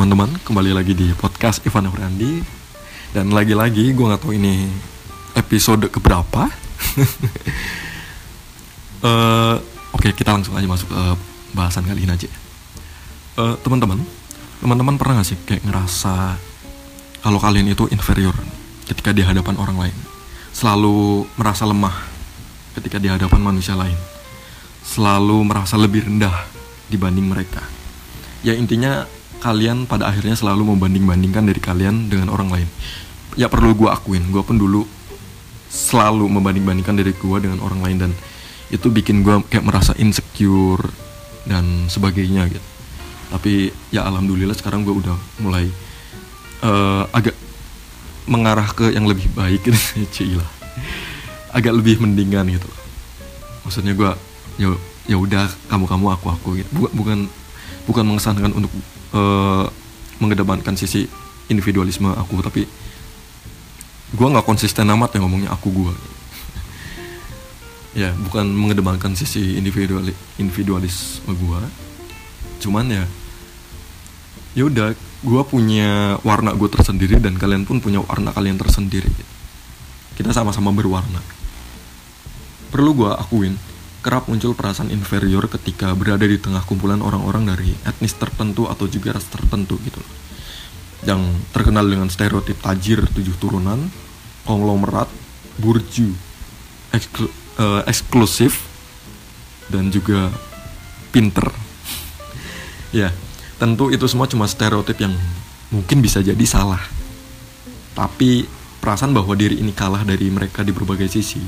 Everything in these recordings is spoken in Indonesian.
teman-teman, kembali lagi di podcast Ivan Afriandi Dan lagi-lagi gue gak tahu ini episode keberapa. Uh, Oke kita langsung aja masuk ke bahasan kali ini aja. Uh, Teman-teman, teman-teman pernah gak sih kayak ngerasa Kalau kalian itu inferior ketika di hadapan orang lain? Selalu merasa lemah ketika di hadapan manusia lain? Selalu merasa lebih rendah dibanding mereka? Ya intinya kalian pada akhirnya selalu membanding-bandingkan dari kalian dengan orang lain. Ya perlu gue akuin gue pun dulu selalu membanding-bandingkan dari gue dengan orang lain dan itu bikin gue kayak merasa insecure dan sebagainya gitu. Tapi ya alhamdulillah sekarang gue udah mulai uh, agak mengarah ke yang lebih baik gitu Cila agak lebih mendingan gitu. Maksudnya gue ya ya udah kamu kamu aku aku gitu. Bukan bukan bukan mengesankan untuk uh, mengedepankan sisi individualisme aku tapi gue nggak konsisten amat ya ngomongnya aku gue ya bukan mengedepankan sisi individuali individualisme gue cuman ya ya udah gue punya warna gue tersendiri dan kalian pun punya warna kalian tersendiri. Kita sama-sama berwarna. Perlu gue akuin kerap muncul perasaan inferior ketika berada di tengah kumpulan orang-orang dari etnis tertentu atau juga ras tertentu gitu loh. Yang terkenal dengan stereotip tajir tujuh turunan, konglomerat, burju, eksklu, uh, eksklusif, dan juga pinter. ya, tentu itu semua cuma stereotip yang mungkin bisa jadi salah. Tapi perasaan bahwa diri ini kalah dari mereka di berbagai sisi,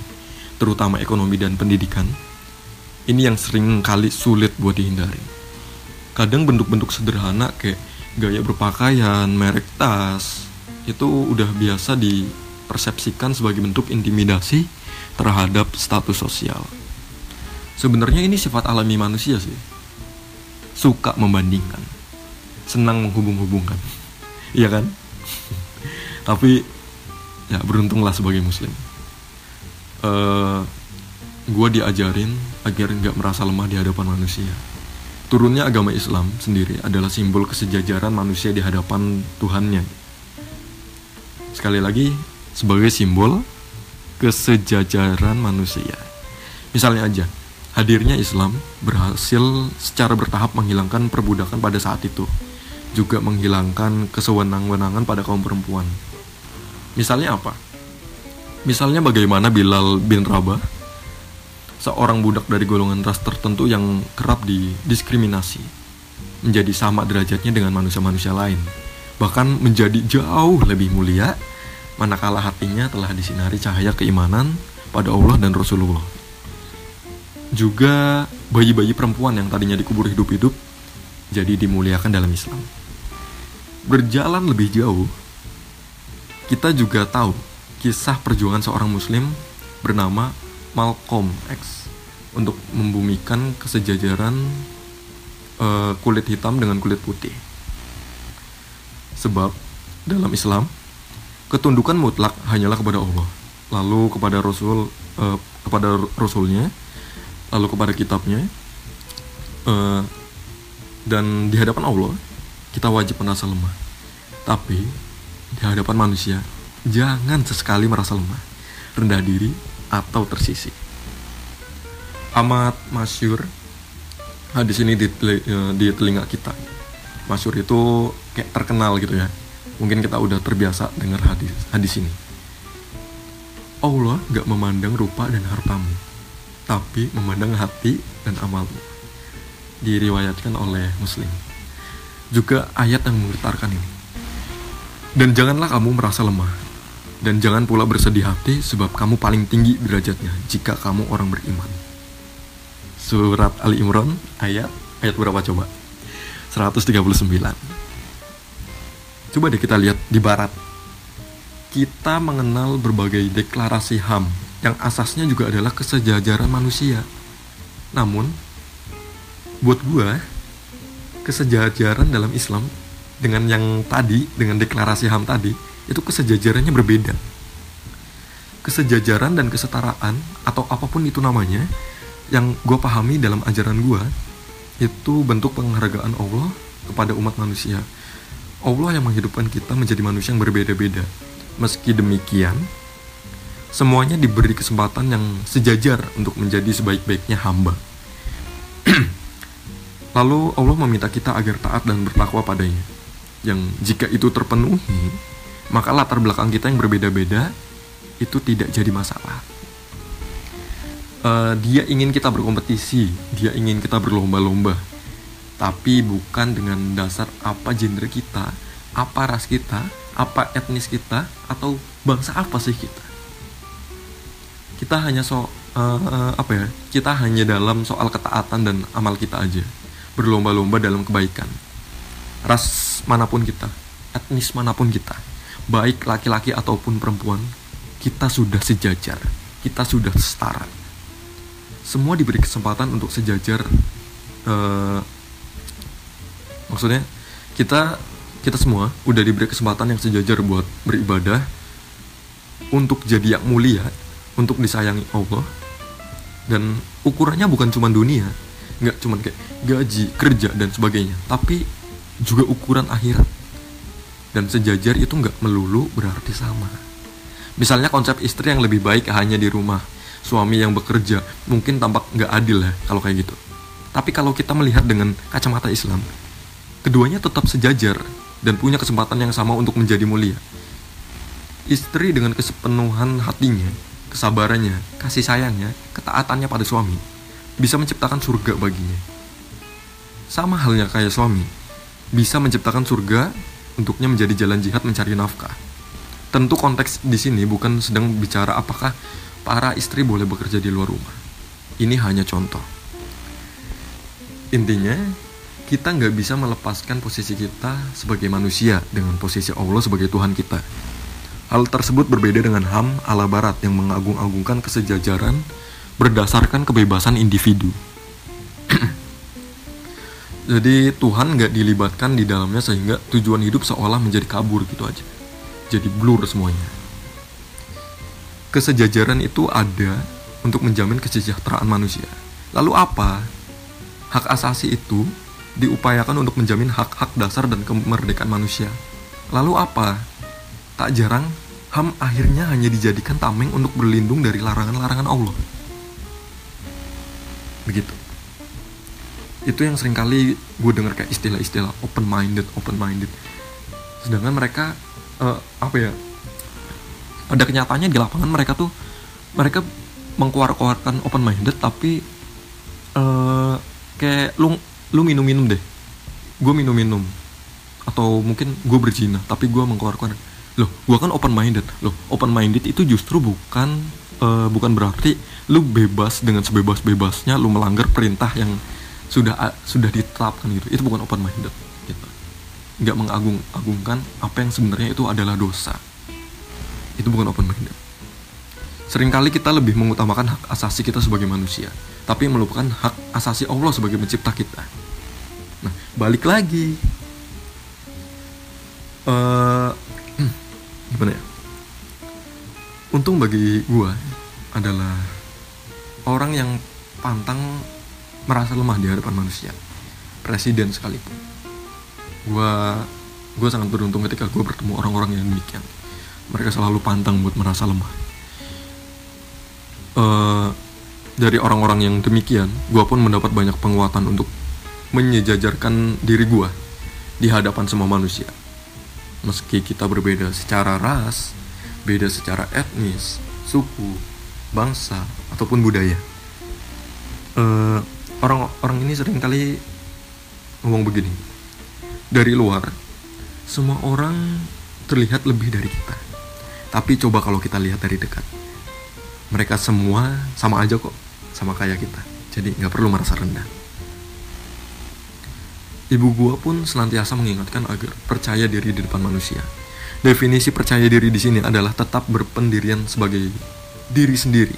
terutama ekonomi dan pendidikan, ini yang sering kali sulit buat dihindari. Kadang bentuk-bentuk sederhana kayak gaya berpakaian, merek tas, itu udah biasa dipersepsikan sebagai bentuk intimidasi terhadap status sosial. Sebenarnya ini sifat alami manusia sih. Suka membandingkan. Senang menghubung-hubungkan. Iya kan? Tapi ya beruntunglah sebagai muslim. Uh, gue diajarin agar nggak merasa lemah di hadapan manusia. Turunnya agama Islam sendiri adalah simbol kesejajaran manusia di hadapan Tuhannya. Sekali lagi, sebagai simbol kesejajaran manusia. Misalnya aja, hadirnya Islam berhasil secara bertahap menghilangkan perbudakan pada saat itu. Juga menghilangkan kesewenang-wenangan pada kaum perempuan. Misalnya apa? Misalnya bagaimana Bilal bin Rabah seorang budak dari golongan ras tertentu yang kerap didiskriminasi menjadi sama derajatnya dengan manusia-manusia lain. Bahkan menjadi jauh lebih mulia manakala hatinya telah disinari cahaya keimanan pada Allah dan Rasulullah. Juga bayi-bayi perempuan yang tadinya dikubur hidup-hidup jadi dimuliakan dalam Islam. Berjalan lebih jauh kita juga tahu kisah perjuangan seorang muslim bernama Malcolm X untuk membumikan kesejajaran uh, kulit hitam dengan kulit putih. Sebab dalam Islam ketundukan mutlak hanyalah kepada Allah, lalu kepada Rasul uh, kepada Rasulnya, lalu kepada kitabnya, uh, dan di hadapan Allah kita wajib merasa lemah. Tapi di hadapan manusia jangan sesekali merasa lemah, rendah diri, atau tersisi. Amat masyur hadis ini di, eh, di telinga kita. Masyur itu kayak terkenal gitu ya. Mungkin kita udah terbiasa dengar hadis hadis ini. Allah gak memandang rupa dan hartamu, tapi memandang hati dan amalmu. Diriwayatkan oleh Muslim. Juga ayat yang menggetarkan ini. Dan janganlah kamu merasa lemah, dan jangan pula bersedih hati sebab kamu paling tinggi derajatnya jika kamu orang beriman. Surat Ali Imran ayat ayat berapa coba? 139. Coba deh kita lihat di barat. Kita mengenal berbagai deklarasi HAM yang asasnya juga adalah kesejajaran manusia. Namun buat gua kesejajaran dalam Islam dengan yang tadi dengan deklarasi HAM tadi itu kesejajarannya berbeda. Kesejajaran dan kesetaraan atau apa pun itu namanya yang gue pahami dalam ajaran gue itu bentuk penghargaan Allah kepada umat manusia Allah yang menghidupkan kita menjadi manusia yang berbeda-beda. Meski demikian, semuanya diberi kesempatan yang sejajar untuk menjadi sebaik-baiknya hamba. Lalu Allah meminta kita agar taat dan bertakwa padanya. Yang jika itu terpenuhi, maka latar belakang kita yang berbeda-beda itu tidak jadi masalah. Uh, dia ingin kita berkompetisi, dia ingin kita berlomba-lomba, tapi bukan dengan dasar apa gender kita, apa ras kita, apa etnis kita, atau bangsa apa sih kita. Kita hanya so uh, apa ya? Kita hanya dalam soal ketaatan dan amal kita aja, berlomba-lomba dalam kebaikan. Ras mana pun kita, etnis mana pun kita, baik laki-laki ataupun perempuan, kita sudah sejajar, kita sudah setara. Semua diberi kesempatan untuk sejajar uh, maksudnya kita kita semua udah diberi kesempatan yang sejajar buat beribadah untuk jadi yang mulia untuk disayangi Allah dan ukurannya bukan cuma dunia nggak cuma kayak gaji kerja dan sebagainya tapi juga ukuran akhirat dan sejajar itu nggak melulu berarti sama misalnya konsep istri yang lebih baik hanya di rumah suami yang bekerja mungkin tampak nggak adil ya kalau kayak gitu tapi kalau kita melihat dengan kacamata Islam Keduanya tetap sejajar dan punya kesempatan yang sama untuk menjadi mulia. Istri dengan kesepenuhan hatinya, kesabarannya, kasih sayangnya, ketaatannya pada suami, bisa menciptakan surga baginya. Sama halnya kayak suami, bisa menciptakan surga untuknya menjadi jalan jihad mencari nafkah. Tentu konteks di sini bukan sedang bicara apakah para istri boleh bekerja di luar rumah. Ini hanya contoh. Intinya, kita nggak bisa melepaskan posisi kita sebagai manusia dengan posisi Allah sebagai Tuhan kita. Hal tersebut berbeda dengan HAM ala barat yang mengagung-agungkan kesejajaran berdasarkan kebebasan individu. Jadi Tuhan nggak dilibatkan di dalamnya sehingga tujuan hidup seolah menjadi kabur gitu aja. Jadi blur semuanya. Kesejajaran itu ada untuk menjamin kesejahteraan manusia. Lalu apa? Hak asasi itu diupayakan untuk menjamin hak-hak dasar dan kemerdekaan manusia. Lalu apa? Tak jarang, HAM akhirnya hanya dijadikan tameng untuk berlindung dari larangan-larangan Allah. Begitu. Itu yang sering kali gue dengar kayak istilah-istilah open-minded, open-minded. Sedangkan mereka, uh, apa ya, pada kenyataannya di lapangan mereka tuh, mereka mengkeluarkan open-minded tapi uh, kayak lu lu minum minum deh. Gue minum minum atau mungkin gue berzina tapi gue mengeluarkan loh gue kan open minded loh open minded itu justru bukan uh, bukan berarti lu bebas dengan sebebas bebasnya lu melanggar perintah yang sudah sudah ditetapkan gitu itu bukan open minded gitu nggak mengagung agungkan apa yang sebenarnya itu adalah dosa itu bukan open minded sering kali kita lebih mengutamakan hak asasi kita sebagai manusia tapi melupakan hak asasi Allah sebagai pencipta kita. Nah, balik lagi. Uh, gimana ya? Untung bagi gua adalah orang yang pantang merasa lemah di hadapan manusia. Presiden sekalipun. Gua gue sangat beruntung ketika gue bertemu orang-orang yang demikian. Mereka selalu pantang buat merasa lemah. Uh, dari orang-orang yang demikian, gue pun mendapat banyak penguatan untuk menyejajarkan diri gue di hadapan semua manusia. Meski kita berbeda secara ras, beda secara etnis, suku, bangsa, ataupun budaya. Uh, orang-orang ini sering kali ngomong begini. Dari luar, semua orang terlihat lebih dari kita. Tapi coba kalau kita lihat dari dekat, mereka semua sama aja kok sama kayak kita jadi nggak perlu merasa rendah ibu gua pun senantiasa mengingatkan agar percaya diri di depan manusia definisi percaya diri di sini adalah tetap berpendirian sebagai diri sendiri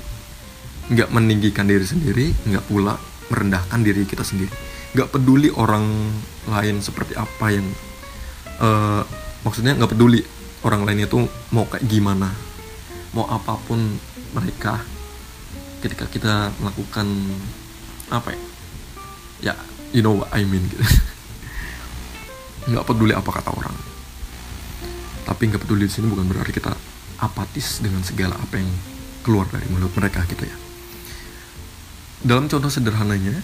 nggak meninggikan diri sendiri nggak pula merendahkan diri kita sendiri. Nggak peduli orang lain seperti apa yang uh, maksudnya nggak peduli orang lain itu mau kayak gimana mau apa pun mereka. Ketika kita melakukan apa ya? Ya you know what I mean gitu. Nggak peduli apa kata orang. Tapi nggak peduli di sini bukan berarti kita apatis dengan segala apa yang keluar dari mulut mereka gitu ya dalam contoh sederhananya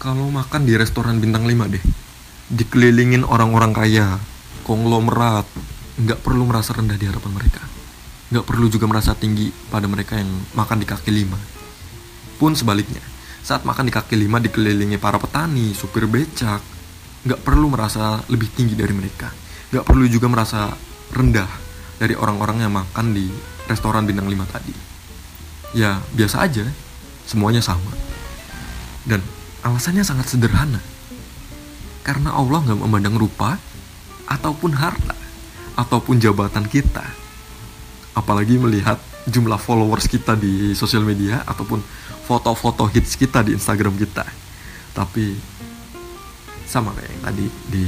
kalau makan di restoran bintang 5 deh dikelilingin orang-orang kaya konglomerat nggak perlu merasa rendah di hadapan mereka. Nggak perlu juga merasa tinggi pada mereka yang makan di kaki lima. Pun sebaliknya saat makan di kaki lima dikelilingi para petani supir becak nggak perlu merasa lebih tinggi dari mereka. Nggak perlu juga merasa rendah dari orang-orang yang makan di restoran bintang 5 tadi. Ya biasa aja semuanya sama. Dan alasannya sangat sederhana. Karena Allah nggak memandang rupa ataupun harta ataupun jabatan kita. Apalagi melihat jumlah followers kita di sosial media ataupun foto-foto hits kita di Instagram kita. Tapi sama kayak yang tadi di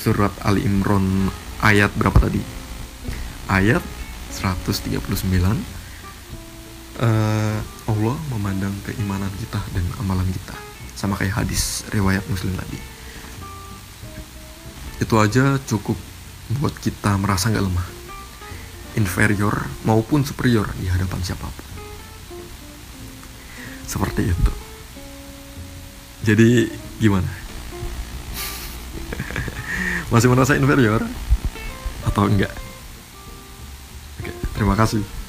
surat Ali Imran ayat berapa tadi? Ayat 139 eh, Allah memandang keimanan kita dan amalan kita. Sama kayak hadis riwayat muslim tadi. Itu aja cukup buat kita merasa nggak lemah. Inferior maupun superior di hadapan siapa pun. Seperti itu. Jadi gimana? Masih merasa inferior atau enggak? Oke terima kasih